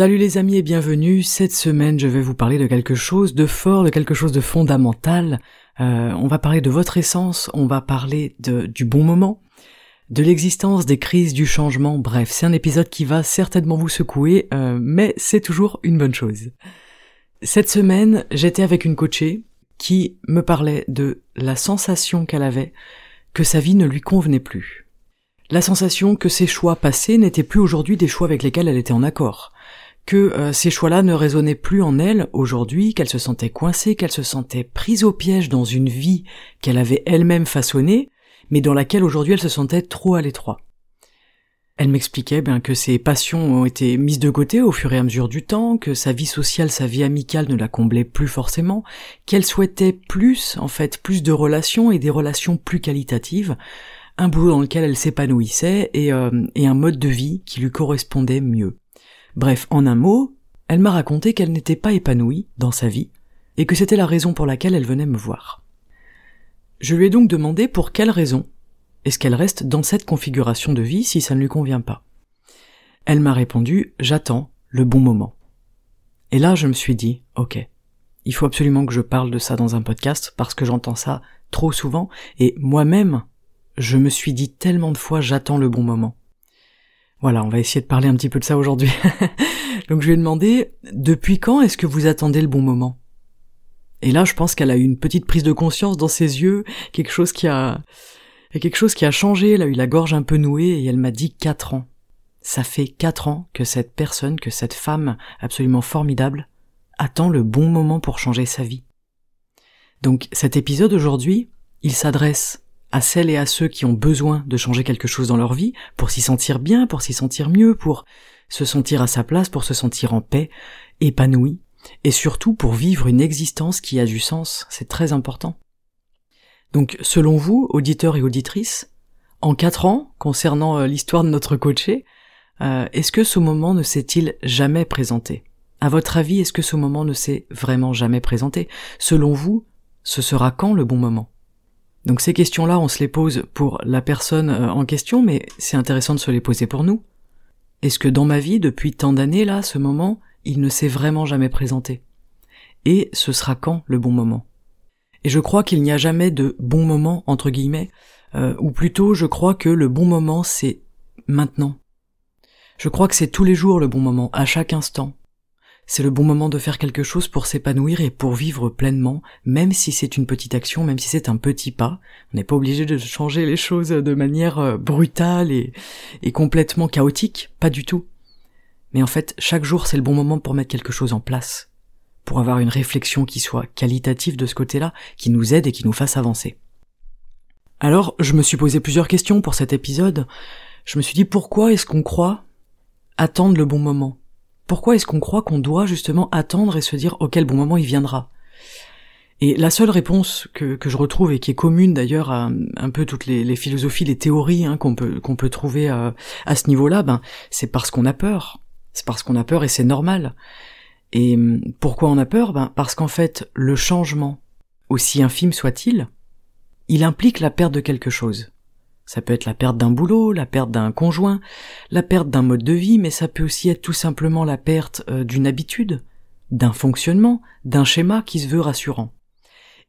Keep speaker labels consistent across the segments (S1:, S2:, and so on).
S1: Salut les amis et bienvenue. Cette semaine, je vais vous parler de quelque chose de fort, de quelque chose de fondamental. Euh, on va parler de votre essence, on va parler de, du bon moment, de l'existence des crises, du changement. Bref, c'est un épisode qui va certainement vous secouer, euh, mais c'est toujours une bonne chose. Cette semaine, j'étais avec une coachée qui me parlait de la sensation qu'elle avait que sa vie ne lui convenait plus. La sensation que ses choix passés n'étaient plus aujourd'hui des choix avec lesquels elle était en accord que euh, ces choix-là ne résonnaient plus en elle aujourd'hui, qu'elle se sentait coincée, qu'elle se sentait prise au piège dans une vie qu'elle avait elle-même façonnée, mais dans laquelle aujourd'hui elle se sentait trop à l'étroit. Elle m'expliquait bien que ses passions ont été mises de côté au fur et à mesure du temps, que sa vie sociale, sa vie amicale ne la comblait plus forcément, qu'elle souhaitait plus, en fait, plus de relations et des relations plus qualitatives, un boulot dans lequel elle s'épanouissait et, euh, et un mode de vie qui lui correspondait mieux. Bref, en un mot, elle m'a raconté qu'elle n'était pas épanouie dans sa vie, et que c'était la raison pour laquelle elle venait me voir. Je lui ai donc demandé pour quelle raison est-ce qu'elle reste dans cette configuration de vie si ça ne lui convient pas. Elle m'a répondu J'attends le bon moment. Et là, je me suis dit Ok, il faut absolument que je parle de ça dans un podcast parce que j'entends ça trop souvent et moi-même, je me suis dit tellement de fois J'attends le bon moment. Voilà, on va essayer de parler un petit peu de ça aujourd'hui. Donc je lui ai demandé depuis quand est-ce que vous attendez le bon moment? Et là, je pense qu'elle a eu une petite prise de conscience dans ses yeux, quelque chose qui a quelque chose qui a changé, elle a eu la gorge un peu nouée et elle m'a dit quatre ans. Ça fait quatre ans que cette personne, que cette femme absolument formidable attend le bon moment pour changer sa vie. Donc cet épisode aujourd'hui, il s'adresse à celles et à ceux qui ont besoin de changer quelque chose dans leur vie, pour s'y sentir bien, pour s'y sentir mieux, pour se sentir à sa place, pour se sentir en paix, épanoui, et surtout pour vivre une existence qui a du sens, c'est très important. Donc, selon vous, auditeurs et auditrices, en quatre ans, concernant euh, l'histoire de notre coaché, euh, est-ce que ce moment ne s'est-il jamais présenté? À votre avis, est-ce que ce moment ne s'est vraiment jamais présenté? Selon vous, ce sera quand le bon moment? Donc ces questions-là, on se les pose pour la personne euh, en question, mais c'est intéressant de se les poser pour nous. Est-ce que dans ma vie, depuis tant d'années là, ce moment, il ne s'est vraiment jamais présenté? Et ce sera quand le bon moment? Et je crois qu'il n'y a jamais de bon moment, entre guillemets, euh, ou plutôt je crois que le bon moment c'est maintenant. Je crois que c'est tous les jours le bon moment, à chaque instant. C'est le bon moment de faire quelque chose pour s'épanouir et pour vivre pleinement, même si c'est une petite action, même si c'est un petit pas. On n'est pas obligé de changer les choses de manière euh, brutale et, et complètement chaotique, pas du tout. Mais en fait, chaque jour, c'est le bon moment pour mettre quelque chose en place, pour avoir une réflexion qui soit qualitative de ce côté-là, qui nous aide et qui nous fasse avancer. Alors, je me suis posé plusieurs questions pour cet épisode. Je me suis dit pourquoi est-ce qu'on croit attendre le bon moment? Pourquoi est-ce qu'on croit qu'on doit justement attendre et se dire auquel bon moment il viendra? Et la seule réponse que, je retrouve et qui est commune d'ailleurs à un peu toutes les, philosophies, les théories hein, qu'on peut trouver à, à ce niveau-là, ben c'est parce qu'on a peur. C'est parce qu'on a peur et c'est normal. Et hum, pourquoi on a peur? Ben parce qu'en fait le changement, aussi infime soit-il, il implique la perte de quelque chose. Ça peut être la perte d'un boulot, la perte d'un conjoint, la perte d'un mode de vie, mais ça peut aussi être tout simplement la perte euh, d'une habitude, d'un fonctionnement, d'un schéma qui se veut rassurant.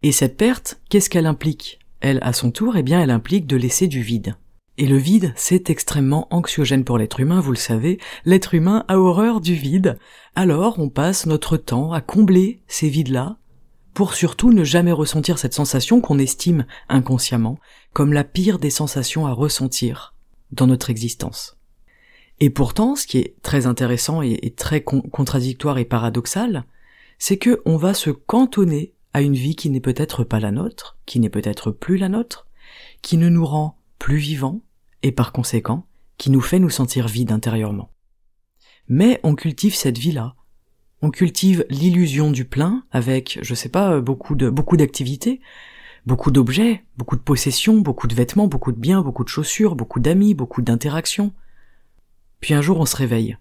S1: Et cette perte, qu'est-ce qu'elle implique? Elle, à son tour, eh bien, elle implique de laisser du vide. Et le vide, c'est extrêmement anxiogène pour l'être humain, vous le savez, l'être humain a horreur du vide. Alors on passe notre temps à combler ces vides-là, pour surtout ne jamais ressentir cette sensation qu'on estime inconsciemment comme la pire des sensations à ressentir dans notre existence. Et pourtant, ce qui est très intéressant et, très contradictoire et paradoxal, c'est que on va se cantonner à une vie qui n'est peut-être pas la nôtre, qui n'est peut-être plus la nôtre, qui ne nous rend plus vivants, et par conséquent, qui nous fait nous sentir vides intérieurement. Mais on cultive cette vie-là. On cultive l'illusion du plein avec, je sais pas, beaucoup de, beaucoup d'activités, beaucoup d'objets, beaucoup de possessions, beaucoup de vêtements, beaucoup de biens, beaucoup de chaussures, beaucoup d'amis, beaucoup d'interactions. Puis un jour on se réveille.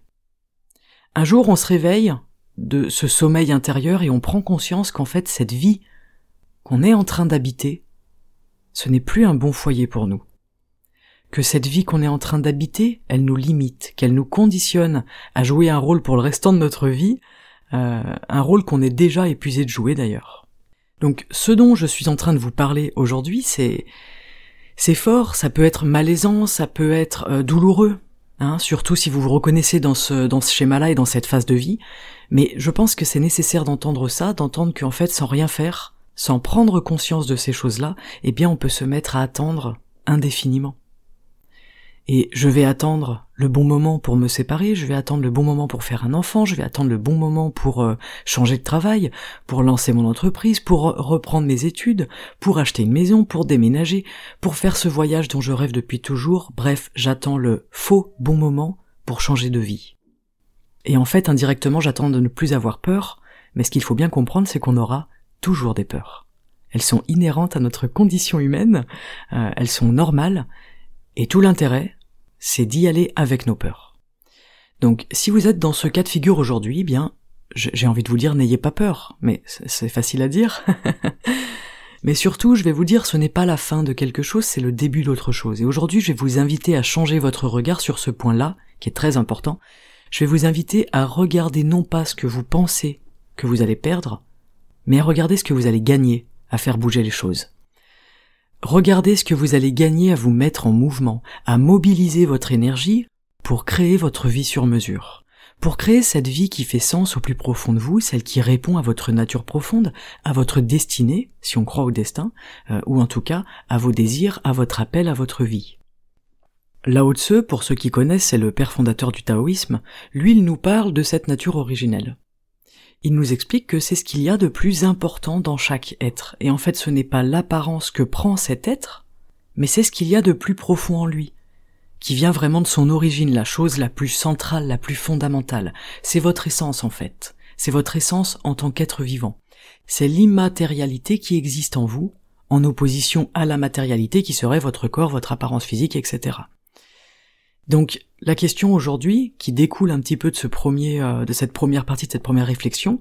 S1: Un jour on se réveille de ce sommeil intérieur et on prend conscience qu'en fait cette vie qu'on est en train d'habiter, ce n'est plus un bon foyer pour nous. Que cette vie qu'on est en train d'habiter, elle nous limite, qu'elle nous conditionne à jouer un rôle pour le restant de notre vie, euh, un rôle qu'on est déjà épuisé de jouer d'ailleurs. Donc ce dont je suis en train de vous parler aujourd'hui, c'est c'est fort, ça peut être malaisant, ça peut être euh, douloureux, hein, surtout si vous vous reconnaissez dans ce dans ce schéma-là et dans cette phase de vie. Mais je pense que c'est nécessaire d'entendre ça, d'entendre qu'en fait, sans rien faire, sans prendre conscience de ces choses-là, eh bien, on peut se mettre à attendre indéfiniment. Et je vais attendre le bon moment pour me séparer, je vais attendre le bon moment pour faire un enfant, je vais attendre le bon moment pour euh, changer de travail, pour lancer mon entreprise, pour reprendre mes études, pour acheter une maison, pour déménager, pour faire ce voyage dont je rêve depuis toujours, bref, j'attends le faux bon moment pour changer de vie. Et en fait, indirectement, j'attends de ne plus avoir peur, mais ce qu'il faut bien comprendre, c'est qu'on aura toujours des peurs. Elles sont inhérentes à notre condition humaine, euh, elles sont normales, et tout l'intérêt, c'est d'y aller avec nos peurs. Donc, si vous êtes dans ce cas de figure aujourd'hui, eh bien, j'ai envie de vous dire, n'ayez pas peur, mais c'est facile à dire. mais surtout, je vais vous dire, ce n'est pas la fin de quelque chose, c'est le début d'autre chose. Et aujourd'hui, je vais vous inviter à changer votre regard sur ce point-là, qui est très important, je vais vous inviter à regarder non pas ce que vous pensez que vous allez perdre, mais à regarder ce que vous allez gagner à faire bouger les choses. Regardez ce que vous allez gagner à vous mettre en mouvement, à mobiliser votre énergie pour créer votre vie sur mesure, pour créer cette vie qui fait sens au plus profond de vous, celle qui répond à votre nature profonde, à votre destinée, si on croit au destin, euh, ou en tout cas à vos désirs, à votre appel à votre vie. Lao Tse, pour ceux qui connaissent, c'est le père fondateur du taoïsme, lui il nous parle de cette nature originelle. Il nous explique que c'est ce qu'il y a de plus important dans chaque être, et en fait ce n'est pas l'apparence que prend cet être, mais c'est ce qu'il y a de plus profond en lui, qui vient vraiment de son origine, la chose la plus centrale, la plus fondamentale. C'est votre essence en fait, c'est votre essence en tant qu'être vivant. C'est l'immatérialité qui existe en vous, en opposition à la matérialité qui serait votre corps, votre apparence physique, etc. Donc la question aujourd'hui, qui découle un petit peu de ce premier, euh, de cette première partie, de cette première réflexion,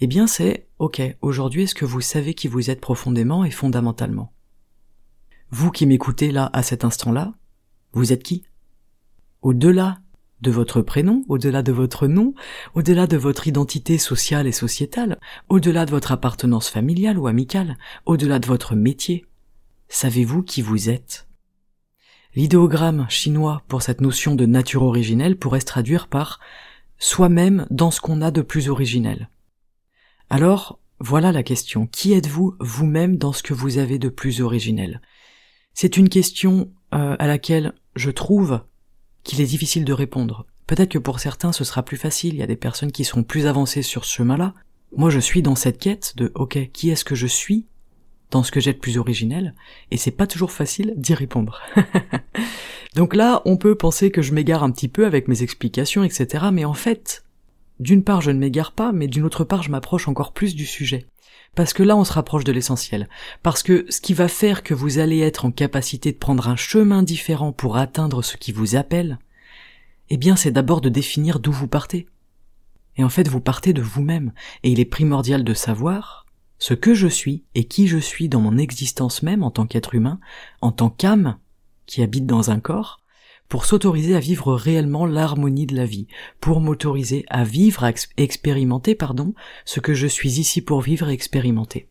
S1: eh bien c'est, ok, aujourd'hui est-ce que vous savez qui vous êtes profondément et fondamentalement? Vous qui m'écoutez là, à cet instant-là, vous êtes qui? Au-delà de votre prénom, au-delà de votre nom, au-delà de votre identité sociale et sociétale, au-delà de votre appartenance familiale ou amicale, au-delà de votre métier, savez-vous qui vous êtes? L'idéogramme chinois pour cette notion de nature originelle pourrait se traduire par soi-même dans ce qu'on a de plus originel. Alors, voilà la question. Qui êtes-vous vous-même dans ce que vous avez de plus originel? C'est une question euh, à laquelle je trouve qu'il est difficile de répondre. Peut-être que pour certains ce sera plus facile, il y a des personnes qui seront plus avancées sur ce chemin-là. Moi je suis dans cette quête de ok, qui est-ce que je suis? Dans ce que j'ai de plus originel, et c'est pas toujours facile d'y répondre. Donc là, on peut penser que je m'égare un petit peu avec mes explications, etc., mais en fait, d'une part je ne m'égare pas, mais d'une autre part je m'approche encore plus du sujet. Parce que là on se rapproche de l'essentiel. Parce que ce qui va faire que vous allez être en capacité de prendre un chemin différent pour atteindre ce qui vous appelle, eh bien c'est d'abord de définir d'où vous partez. Et en fait vous partez de vous-même, et il est primordial de savoir ce que je suis et qui je suis dans mon existence même en tant qu'être humain, en tant qu'âme qui habite dans un corps, pour s'autoriser à vivre réellement l'harmonie de la vie, pour m'autoriser à vivre, à expérimenter, pardon, ce que je suis ici pour vivre et expérimenter.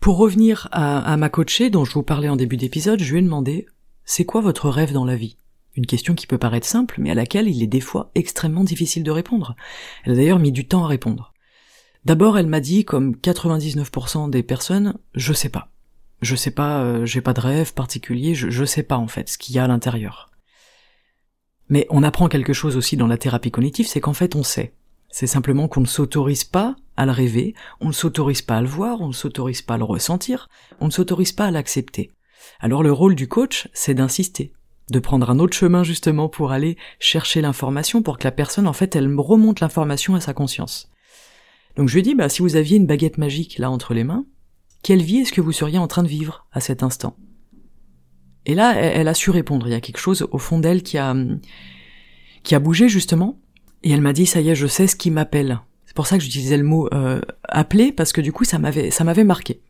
S1: Pour revenir à, à ma coachée dont je vous parlais en début d'épisode, je lui ai demandé c'est quoi votre rêve dans la vie? Une question qui peut paraître simple, mais à laquelle il est des fois extrêmement difficile de répondre. Elle a d'ailleurs mis du temps à répondre. D'abord, elle m'a dit, comme 99% des personnes, je sais pas. Je sais pas, euh, j'ai pas de rêve particulier, je, je sais pas en fait ce qu'il y a à l'intérieur. Mais on apprend quelque chose aussi dans la thérapie cognitive, c'est qu'en fait on sait. C'est simplement qu'on ne s'autorise pas à le rêver, on ne s'autorise pas à le voir, on ne s'autorise pas à le ressentir, on ne s'autorise pas à l'accepter. Alors le rôle du coach, c'est d'insister, de prendre un autre chemin justement pour aller chercher l'information pour que la personne en fait elle remonte l'information à sa conscience. Donc je lui dis bah si vous aviez une baguette magique là entre les mains, quelle vie est-ce que vous seriez en train de vivre à cet instant? Et là elle, a su répondre, il y a quelque chose au fond d'elle qui a qui a bougé justement et elle m'a dit ça y est je sais ce qui m'appelle. C'est pour ça que j'utilisais le mot euh, appeler parce que du coup ça m'avait ça m'avait marqué.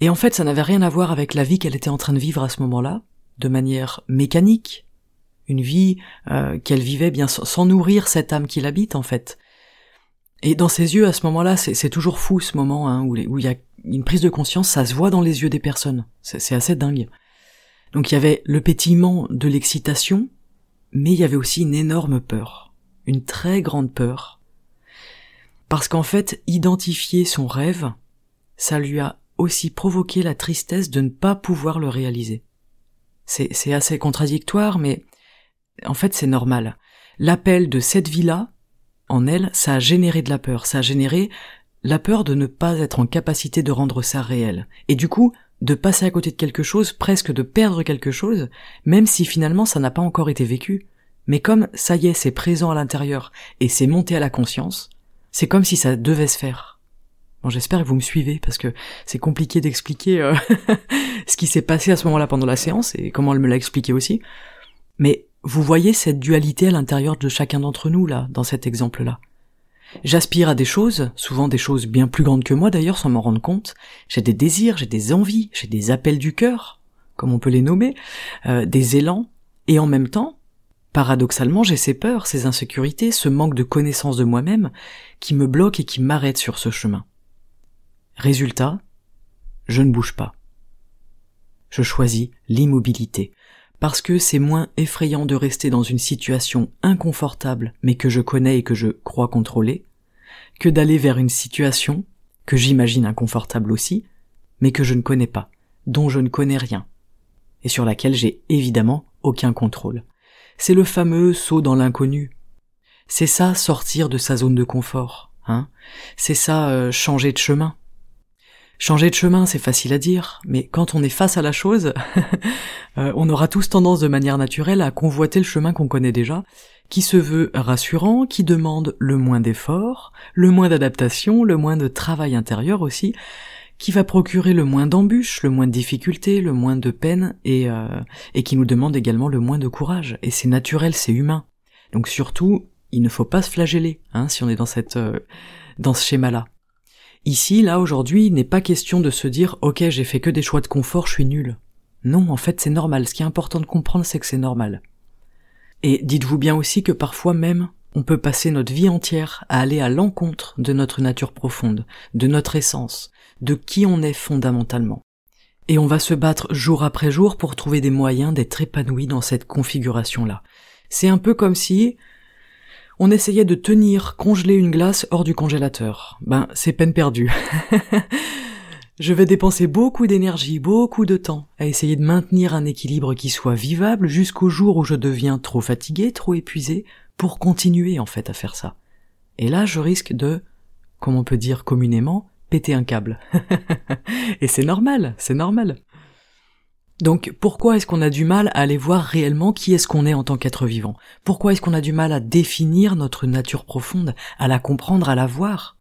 S1: Et en fait ça n'avait rien à voir avec la vie qu'elle était en train de vivre à ce moment-là, de manière mécanique, une vie euh, qu'elle vivait bien sans, nourrir cette âme qui l'habite en fait. Et dans ses yeux à ce moment-là, c'est toujours fou ce moment hein, où il y a une prise de conscience, ça se voit dans les yeux des personnes. C'est assez dingue. Donc il y avait le pétillement de l'excitation, mais il y avait aussi une énorme peur, une très grande peur. Parce qu'en fait, identifier son rêve, ça lui a aussi provoqué la tristesse de ne pas pouvoir le réaliser. C'est assez contradictoire, mais en fait c'est normal. L'appel de cette vie-là, en elle, ça a généré de la peur, ça a généré la peur de ne pas être en capacité de rendre ça réel. Et du coup, de passer à côté de quelque chose, presque de perdre quelque chose, même si finalement ça n'a pas encore été vécu. Mais comme ça y est, c'est présent à l'intérieur et c'est monté à la conscience, c'est comme si ça devait se faire. Bon, j'espère que vous me suivez parce que c'est compliqué d'expliquer euh, ce qui s'est passé à ce moment-là pendant la séance et comment elle me l'a expliqué aussi. Mais vous voyez cette dualité à l'intérieur de chacun d'entre nous là, dans cet exemple-là. J'aspire à des choses, souvent des choses bien plus grandes que moi d'ailleurs sans m'en rendre compte. J'ai des désirs, j'ai des envies, j'ai des appels du cœur, comme on peut les nommer, euh, des élans, et en même temps, paradoxalement, j'ai ces peurs, ces insécurités, ce manque de connaissance de moi-même qui me bloque et qui m'arrête sur ce chemin. Résultat, je ne bouge pas. Je choisis l'immobilité, parce que c'est moins effrayant de rester dans une situation inconfortable mais que je connais et que je crois contrôler, que d'aller vers une situation que j'imagine inconfortable aussi, mais que je ne connais pas, dont je ne connais rien, et sur laquelle j'ai évidemment aucun contrôle. C'est le fameux saut dans l'inconnu. C'est ça sortir de sa zone de confort, hein. C'est ça euh, changer de chemin. Changer de chemin, c'est facile à dire, mais quand on est face à la chose, euh, on aura tous tendance de manière naturelle à convoiter le chemin qu'on connaît déjà, qui se veut rassurant, qui demande le moins d'efforts, le moins d'adaptation, le moins de travail intérieur aussi, qui va procurer le moins d'embûches, le moins de difficultés, le moins de peine, et, euh, et qui nous demande également le moins de courage. Et c'est naturel, c'est humain. Donc surtout, il ne faut pas se flageller, hein, si on est dans cette, euh, dans ce schéma-là. Ici, là, aujourd'hui, il n'est pas question de se dire ok, j'ai fait que des choix de confort, je suis nul. Non, en fait, c'est normal. Ce qui est important de comprendre, c'est que c'est normal. Et dites-vous bien aussi que parfois même, on peut passer notre vie entière à aller à l'encontre de notre nature profonde, de notre essence, de qui on est fondamentalement. Et on va se battre jour après jour pour trouver des moyens d'être épanoui dans cette configuration-là. C'est un peu comme si on essayait de tenir congelé une glace hors du congélateur. Ben, c'est peine perdue. Je vais dépenser beaucoup d'énergie, beaucoup de temps à essayer de maintenir un équilibre qui soit vivable jusqu'au jour où je deviens trop fatigué, trop épuisé pour continuer en fait à faire ça. Et là, je risque de, comme on peut dire communément, péter un câble. Et c'est normal, c'est normal. Donc pourquoi est-ce qu'on a du mal à aller voir réellement qui est-ce qu'on est en tant qu'être vivant? Pourquoi est-ce qu'on a du mal à définir notre nature profonde, à la comprendre, à la voir?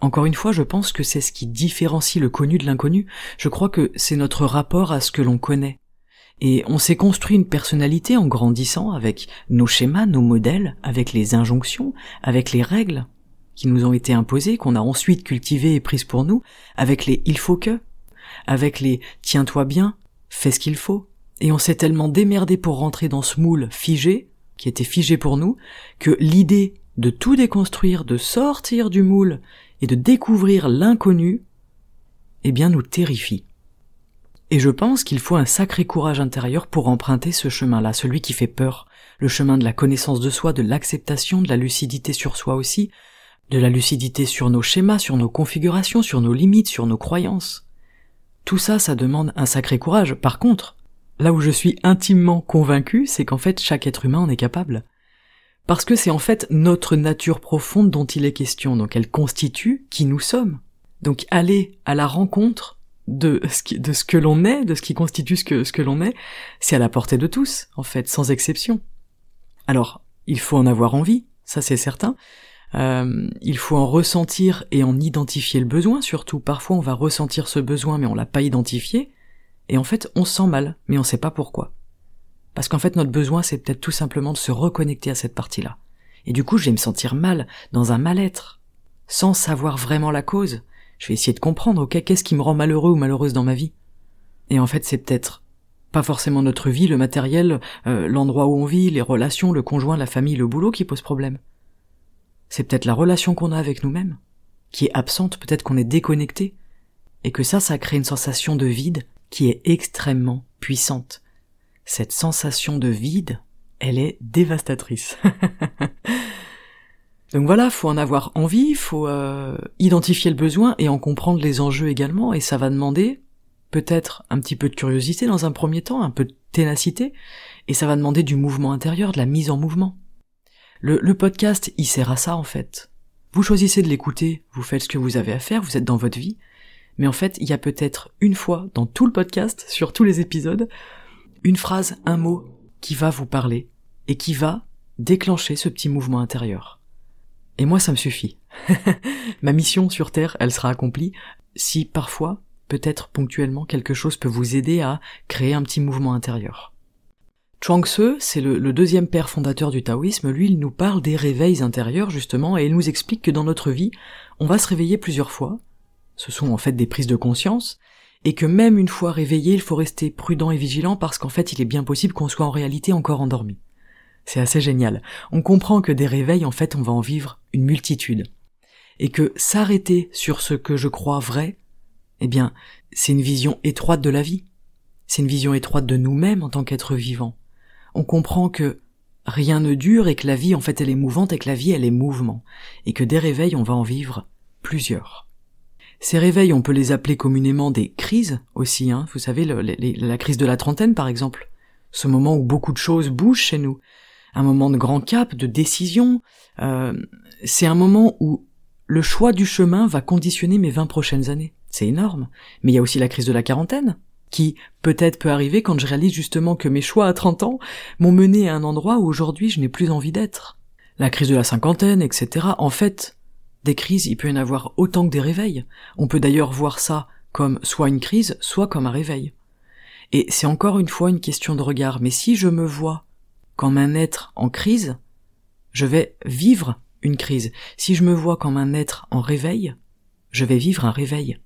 S1: Encore une fois, je pense que c'est ce qui différencie le connu de l'inconnu. Je crois que c'est notre rapport à ce que l'on connaît. Et on s'est construit une personnalité en grandissant avec nos schémas, nos modèles, avec les injonctions, avec les règles qui nous ont été imposées, qu'on a ensuite cultivées et prises pour nous, avec les il faut que, avec les tiens-toi bien, fait ce qu'il faut. Et on s'est tellement démerdé pour rentrer dans ce moule figé, qui était figé pour nous, que l'idée de tout déconstruire, de sortir du moule et de découvrir l'inconnu, eh bien nous terrifie. Et je pense qu'il faut un sacré courage intérieur pour emprunter ce chemin-là, celui qui fait peur, le chemin de la connaissance de soi, de l'acceptation, de la lucidité sur soi aussi, de la lucidité sur nos schémas, sur nos configurations, sur nos limites, sur nos croyances. Tout ça, ça demande un sacré courage. Par contre, là où je suis intimement convaincu, c'est qu'en fait chaque être humain en est capable. Parce que c'est en fait notre nature profonde dont il est question, donc elle constitue qui nous sommes. Donc aller à la rencontre de ce, que l'on est, de ce qui constitue ce que l'on est, c'est à la portée de tous, en fait, sans exception. Alors, il faut en avoir envie, ça c'est certain. Euh, il faut en ressentir et en identifier le besoin, surtout. Parfois on va ressentir ce besoin mais on l'a pas identifié, et en fait on se sent mal, mais on sait pas pourquoi. Parce qu'en fait notre besoin c'est peut-être tout simplement de se reconnecter à cette partie-là. Et du coup je vais me sentir mal, dans un mal-être, sans savoir vraiment la cause. Je vais essayer de comprendre, ok, qu'est-ce qui me rend malheureux ou malheureuse dans ma vie? Et en fait c'est peut-être pas forcément notre vie, le matériel, euh, l'endroit où on vit, les relations, le conjoint, la famille, le boulot qui pose problème. C'est peut-être la relation qu'on a avec nous-mêmes, qui est absente, peut-être qu'on est déconnecté, et que ça, ça crée une sensation de vide qui est extrêmement puissante. Cette sensation de vide, elle est dévastatrice. Donc voilà, faut en avoir envie, faut euh, identifier le besoin et en comprendre les enjeux également, et ça va demander peut-être un petit peu de curiosité dans un premier temps, un peu de ténacité, et ça va demander du mouvement intérieur, de la mise en mouvement. Le, podcast, il sert à ça en fait. Vous choisissez de l'écouter, vous faites ce que vous avez à faire, vous êtes dans votre vie, mais en fait, il y a peut-être une fois dans tout le podcast, sur tous les épisodes, une phrase, un mot qui va vous parler et qui va déclencher ce petit mouvement intérieur. Et moi, ça me suffit. Ma mission sur Terre, elle sera accomplie si parfois peut-être ponctuellement quelque chose peut vous aider à créer un petit mouvement intérieur. Chuang Tzu, c'est le, deuxième père fondateur du taoïsme, lui il nous parle des réveils intérieurs justement, et il nous explique que dans notre vie, on va se réveiller plusieurs fois, ce sont en fait des prises de conscience, et que même une fois réveillé, il faut rester prudent et vigilant parce qu'en fait il est bien possible qu'on soit en réalité encore endormi. C'est assez génial. On comprend que des réveils, en fait, on va en vivre une multitude. Et que s'arrêter sur ce que je crois vrai, eh bien, c'est une vision étroite de la vie. C'est une vision étroite de nous-mêmes en tant qu'êtres vivants. On comprend que rien ne dure et que la vie, en fait, elle est mouvante et que la vie, elle est mouvement. Et que des réveils, on va en vivre plusieurs. Ces réveils, on peut les appeler communément des crises aussi, hein. Vous savez, la crise de la trentaine, par exemple. Ce moment où beaucoup de choses bougent chez nous. Un moment de grand cap, de décision. Euh, c'est un moment où le choix du chemin va conditionner mes vingt prochaines années. C'est énorme. Mais il y a aussi la crise de la quarantaine, qui peut-être peut arriver quand je réalise justement que mes choix à 30 ans m'ont mené à un endroit où aujourd'hui je n'ai plus envie d'être. La crise de la cinquantaine, etc. En fait, des crises, il peut y en avoir autant que des réveils. On peut d'ailleurs voir ça comme soit une crise, soit comme un réveil. Et c'est encore une fois une question de regard, mais si je me vois comme un être en crise, je vais vivre une crise. Si je me vois comme un être en réveil, je vais vivre un réveil.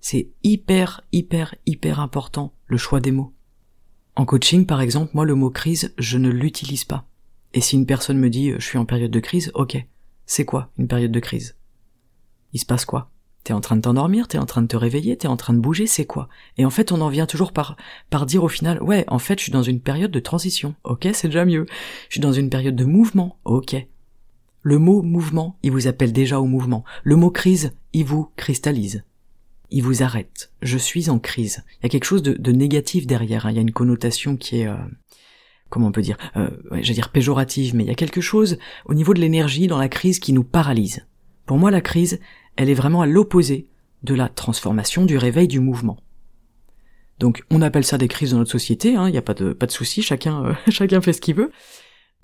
S1: C'est hyper, hyper, hyper important, le choix des mots. En coaching, par exemple, moi, le mot crise, je ne l'utilise pas. Et si une personne me dit, je suis en période de crise, ok. C'est quoi, une période de crise? Il se passe quoi? T'es en train de t'endormir, t'es en train de te réveiller, t'es en train de bouger, c'est quoi? Et en fait, on en vient toujours par, par dire au final, ouais, en fait, je suis dans une période de transition. Ok, c'est déjà mieux. Je suis dans une période de mouvement. Ok. Le mot mouvement, il vous appelle déjà au mouvement. Le mot crise, il vous cristallise il vous arrête. Je suis en crise. Il y a quelque chose de, négatif derrière. Hein. Il y a une connotation qui est, euh, comment on peut dire, euh, dire péjorative, mais il y a quelque chose au niveau de l'énergie dans la crise qui nous paralyse. Pour moi, la crise, elle est vraiment à l'opposé de la transformation, du réveil, du mouvement. Donc, on appelle ça des crises dans notre société. Hein. Il n'y a pas de pas de souci. Chacun euh, chacun fait ce qu'il veut.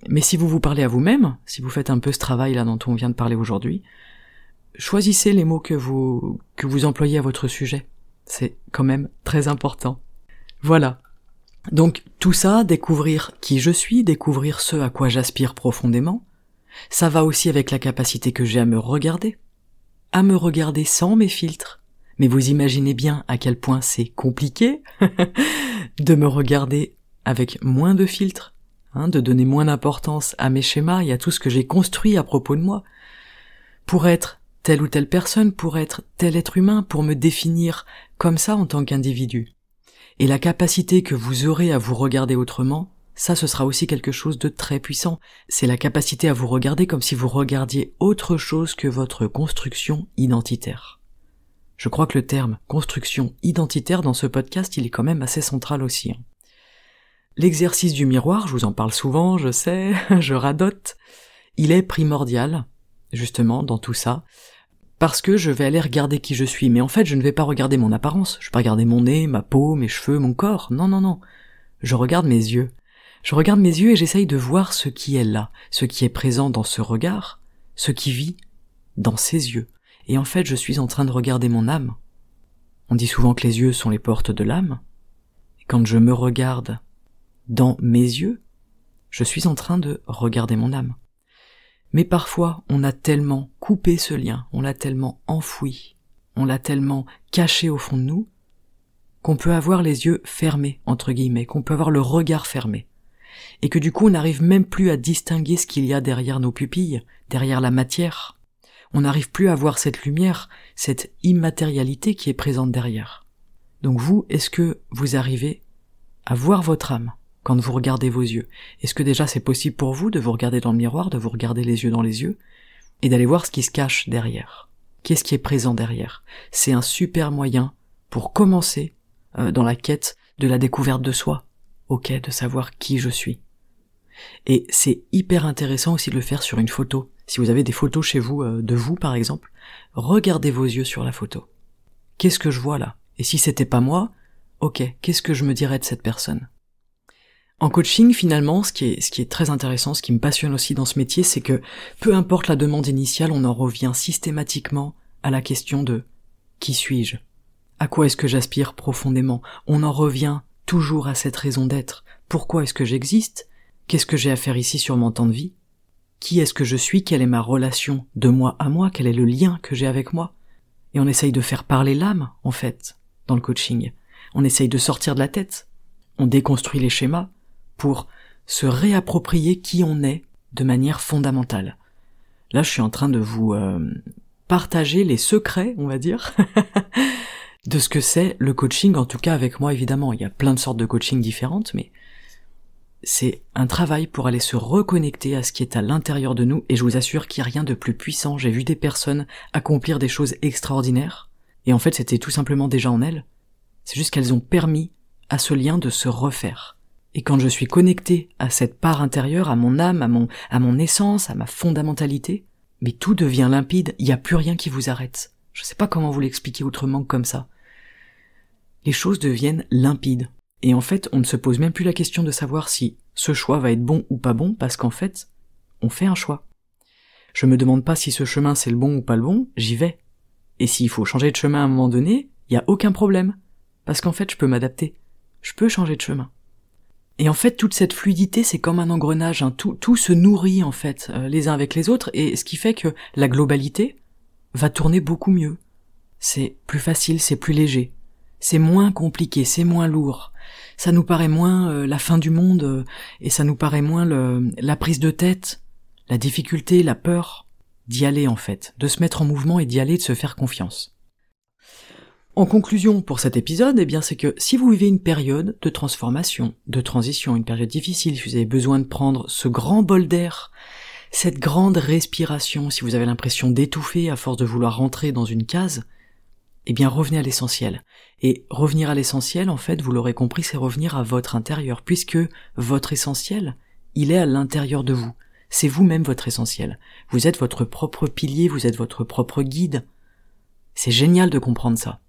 S1: Mais si vous vous parlez à vous-même, si vous faites un peu ce travail là dont on vient de parler aujourd'hui, choisissez les mots que vous, que vous employez à votre sujet. C'est quand même très important. Voilà. Donc tout ça, découvrir qui je suis, découvrir ce à quoi j'aspire profondément, ça va aussi avec la capacité que j'ai à me regarder. À me regarder sans mes filtres. Mais vous imaginez bien à quel point c'est compliqué de me regarder avec moins de filtres, hein, de donner moins d'importance à mes schémas et à tout ce que j'ai construit à propos de moi, pour être telle ou telle personne pour être tel être humain, pour me définir comme ça en tant qu'individu. Et la capacité que vous aurez à vous regarder autrement, ça ce sera aussi quelque chose de très puissant. C'est la capacité à vous regarder comme si vous regardiez autre chose que votre construction identitaire. Je crois que le terme construction identitaire dans ce podcast, il est quand même assez central aussi. Hein. L'exercice du miroir, je vous en parle souvent, je sais, je radote. il est primordial, justement, dans tout ça, parce que je vais aller regarder qui je suis. Mais en fait, je ne vais pas regarder mon apparence, je vais pas regarder mon nez, ma peau, mes cheveux, mon corps. Non, non, non. Je regarde mes yeux. Je regarde mes yeux et j'essaye de voir ce qui est là, ce qui est présent dans ce regard, ce qui vit dans ses yeux. Et en fait, je suis en train de regarder mon âme. On dit souvent que les yeux sont les portes de l'âme. Et quand je me regarde dans mes yeux, je suis en train de regarder mon âme. Mais parfois, on a tellement coupé ce lien, on l'a tellement enfoui, on l'a tellement caché au fond de nous, qu'on peut avoir les yeux fermés, entre guillemets, qu'on peut avoir le regard fermé. Et que du coup, on n'arrive même plus à distinguer ce qu'il y a derrière nos pupilles, derrière la matière. On n'arrive plus à voir cette lumière, cette immatérialité qui est présente derrière. Donc vous, est-ce que vous arrivez à voir votre âme? Quand vous regardez vos yeux Est-ce que déjà c'est possible pour vous de vous regarder dans le miroir, de vous regarder les yeux dans les yeux, et d'aller voir ce qui se cache derrière? Qu'est-ce qui est présent derrière? C'est un super moyen pour commencer euh, dans la quête de la découverte de soi, ok, de savoir qui je suis. Et c'est hyper intéressant aussi de le faire sur une photo. Si vous avez des photos chez vous, euh, de vous par exemple, regardez vos yeux sur la photo. Qu'est-ce que je vois là? Et si c'était pas moi, ok, qu'est-ce que je me dirais de cette personne? En coaching, finalement, ce qui, est, ce qui très intéressant, ce qui me passionne aussi dans ce métier, c'est que peu importe la demande initiale, on en revient systématiquement à la question de qui suis-je? À quoi est-ce que j'aspire profondément? On en revient toujours à cette raison d'être. Pourquoi est-ce que j'existe? Qu'est-ce que j'ai à faire ici sur mon temps de vie? Qui est-ce que je suis? Quelle est ma relation de moi à moi? Quel est le lien que j'ai avec moi? Et on essaye de faire parler l'âme, en fait, dans le coaching. On essaye de sortir de la tête. On déconstruit les schémas pour se réapproprier qui on est de manière fondamentale. Là, je suis en train de vous euh, partager les secrets, on va dire, de ce que c'est le coaching, en tout cas avec moi évidemment. Il y a plein de sortes de coaching différentes, mais c'est un travail pour aller se reconnecter à ce qui est à l'intérieur de nous, et je vous assure qu'il n'y a rien de plus puissant. J'ai vu des personnes accomplir des choses extraordinaires, et en fait c'était tout simplement déjà en elles. C'est juste qu'elles ont permis à ce lien de se refaire. Et quand je suis connecté à cette part intérieure, à mon âme, à mon, à mon essence, à ma fondamentalité, mais tout devient limpide, il n'y a plus rien qui vous arrête. Je ne sais pas comment vous l'expliquer autrement que comme ça. Les choses deviennent limpides. Et en fait, on ne se pose même plus la question de savoir si ce choix va être bon ou pas bon, parce qu'en fait, on fait un choix. Je me demande pas si ce chemin c'est le bon ou pas le bon, j'y vais. Et s'il faut changer de chemin à un moment donné, il n'y a aucun problème. Parce qu'en fait, je peux m'adapter. Je peux changer de chemin. Et en fait, toute cette fluidité, c'est comme un engrenage. Hein. Tout, tout se nourrit en fait euh, les uns avec les autres, et ce qui fait que la globalité va tourner beaucoup mieux. C'est plus facile, c'est plus léger, c'est moins compliqué, c'est moins lourd. Ça nous paraît moins euh, la fin du monde, euh, et ça nous paraît moins la prise de tête, la difficulté, la peur d'y aller en fait, de se mettre en mouvement et d'y aller, de se faire confiance. En conclusion pour cet épisode, eh bien c'est que si vous vivez une période de transformation, de transition, une période difficile, si vous avez besoin de prendre ce grand bol d'air, cette grande respiration, si vous avez l'impression d'étouffer à force de vouloir rentrer dans une case, eh bien revenez à l'essentiel. Et revenir à l'essentiel, en fait, vous l'aurez compris, c'est revenir à votre intérieur, puisque votre essentiel, il est à l'intérieur de vous. C'est vous-même votre essentiel. Vous êtes votre propre pilier, vous êtes votre propre guide. C'est génial de comprendre ça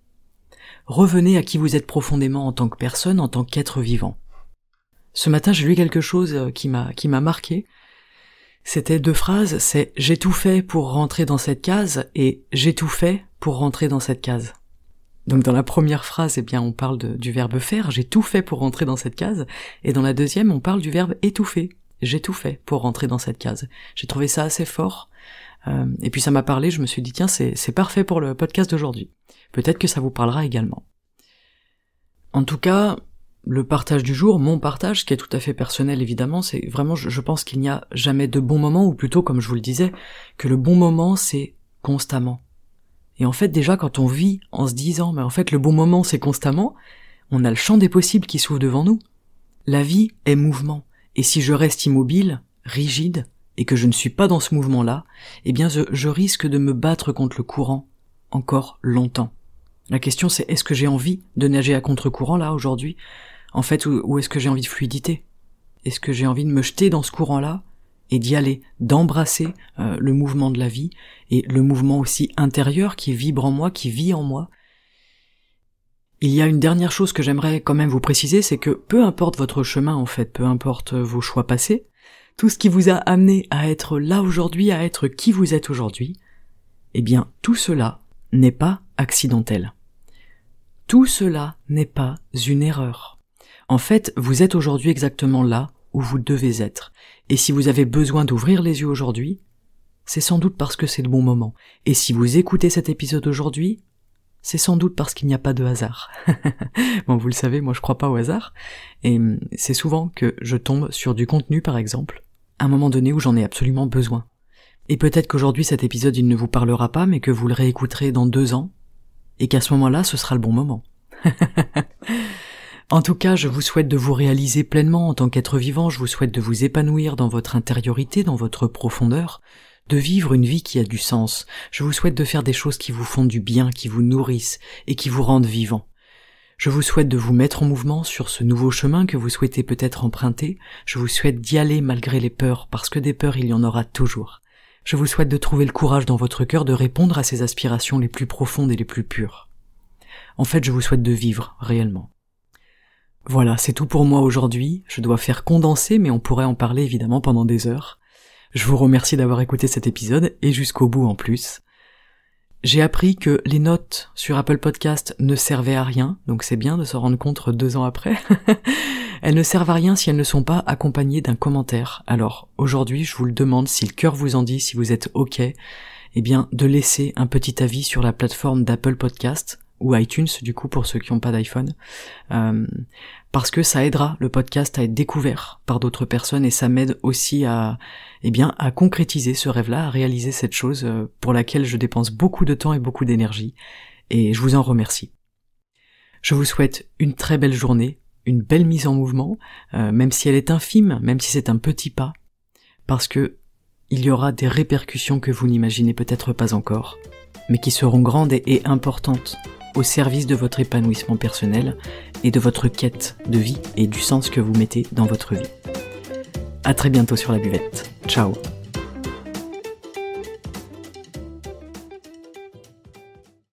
S1: revenez à qui vous êtes profondément en tant que personne, en tant qu'être vivant. Ce matin, j'ai lu quelque chose euh, qui m'a, qui m'a marqué. C'était deux phrases, c'est j'ai tout fait pour rentrer dans cette case et j'ai tout fait pour rentrer dans cette case. Donc dans la première phrase, eh bien, on parle du verbe faire, j'ai tout fait pour rentrer dans cette case, et dans la deuxième, on parle du verbe étouffer, j'ai tout fait pour rentrer dans cette case. J'ai trouvé ça assez fort, euh, et puis ça m'a parlé, je me suis dit tiens, c'est, c'est parfait pour le podcast d'aujourd'hui. Peut-être que ça vous parlera également. En tout cas, le partage du jour, mon partage, qui est tout à fait personnel évidemment, c'est vraiment, je, pense qu'il n'y a jamais de bon moment, ou plutôt, comme je vous le disais, que le bon moment, c'est constamment. Et en fait, déjà, quand on vit en se disant, mais en fait, le bon moment, c'est constamment, on a le champ des possibles qui s'ouvre devant nous. La vie est mouvement. Et si je reste immobile, rigide, et que je ne suis pas dans ce mouvement-là, eh bien, je risque de me battre contre le courant encore longtemps. La question c'est est-ce que j'ai envie de nager à contre-courant là aujourd'hui? En fait, ou, est-ce que j'ai envie de fluidité? Est-ce que j'ai envie de me jeter dans ce courant-là et d'y aller, d'embrasser euh, le mouvement de la vie et le mouvement aussi intérieur qui vibre en moi, qui vit en moi? Il y a une dernière chose que j'aimerais quand même vous préciser, c'est que peu importe votre chemin en fait, peu importe vos choix passés, tout ce qui vous a amené à être là aujourd'hui, à être qui vous êtes aujourd'hui, eh bien tout cela n'est pas accidentel. Tout cela n'est pas une erreur. En fait, vous êtes aujourd'hui exactement là où vous devez être. Et si vous avez besoin d'ouvrir les yeux aujourd'hui, c'est sans doute parce que c'est le bon moment. Et si vous écoutez cet épisode aujourd'hui, c'est sans doute parce qu'il n'y a pas de hasard. bon, vous le savez, moi je crois pas au hasard. Et hum, c'est souvent que je tombe sur du contenu, par exemple, à un moment donné où j'en ai absolument besoin. Et peut-être qu'aujourd'hui cet épisode il ne vous parlera pas, mais que vous le réécouterez dans deux ans, et qu'à ce moment-là ce sera le bon moment. En tout cas, je vous souhaite de vous réaliser pleinement en tant qu'être vivant, je vous souhaite de vous épanouir dans votre intériorité, dans votre profondeur, de vivre une vie qui a du sens. Je vous souhaite de faire des choses qui vous font du bien, qui vous nourrissent et qui vous rendent vivant. Je vous souhaite de vous mettre en mouvement sur ce nouveau chemin que vous souhaitez peut-être emprunter. Je vous souhaite d'y aller malgré les peurs, parce que des peurs il y en aura toujours. Je vous souhaite de trouver le courage dans votre cœur de répondre à ces aspirations les plus profondes et les plus pures. En fait, je vous souhaite de vivre réellement. Voilà, c'est tout pour moi aujourd'hui. Je dois faire condenser, mais on pourrait en parler évidemment pendant des heures. Je vous remercie d'avoir écouté cet épisode, et jusqu'au bout en plus. J'ai appris que les notes sur Apple Podcast ne servaient à rien, donc c'est bien de se rendre compte deux ans après. elles ne servent à rien si elles ne sont pas accompagnées d'un commentaire. Alors, aujourd'hui, je vous le demande, si le cœur vous en dit, si vous êtes ok, eh bien, de laisser un petit avis sur la plateforme d'Apple Podcast ou iTunes du coup pour ceux qui n'ont pas d'iPhone, euh, parce que ça aidera le podcast à être découvert par d'autres personnes et ça m'aide aussi à, eh bien, à concrétiser ce rêve-là, à réaliser cette chose euh, pour laquelle je dépense beaucoup de temps et beaucoup d'énergie, et je vous en remercie. Je vous souhaite une très belle journée, une belle mise en mouvement, euh, même si elle est infime, même si c'est un petit pas, parce que il y aura des répercussions que vous n'imaginez peut-être pas encore, mais qui seront grandes et importantes au service de votre épanouissement personnel et de votre quête de vie et du sens que vous mettez dans votre vie. À très bientôt sur la buvette. Ciao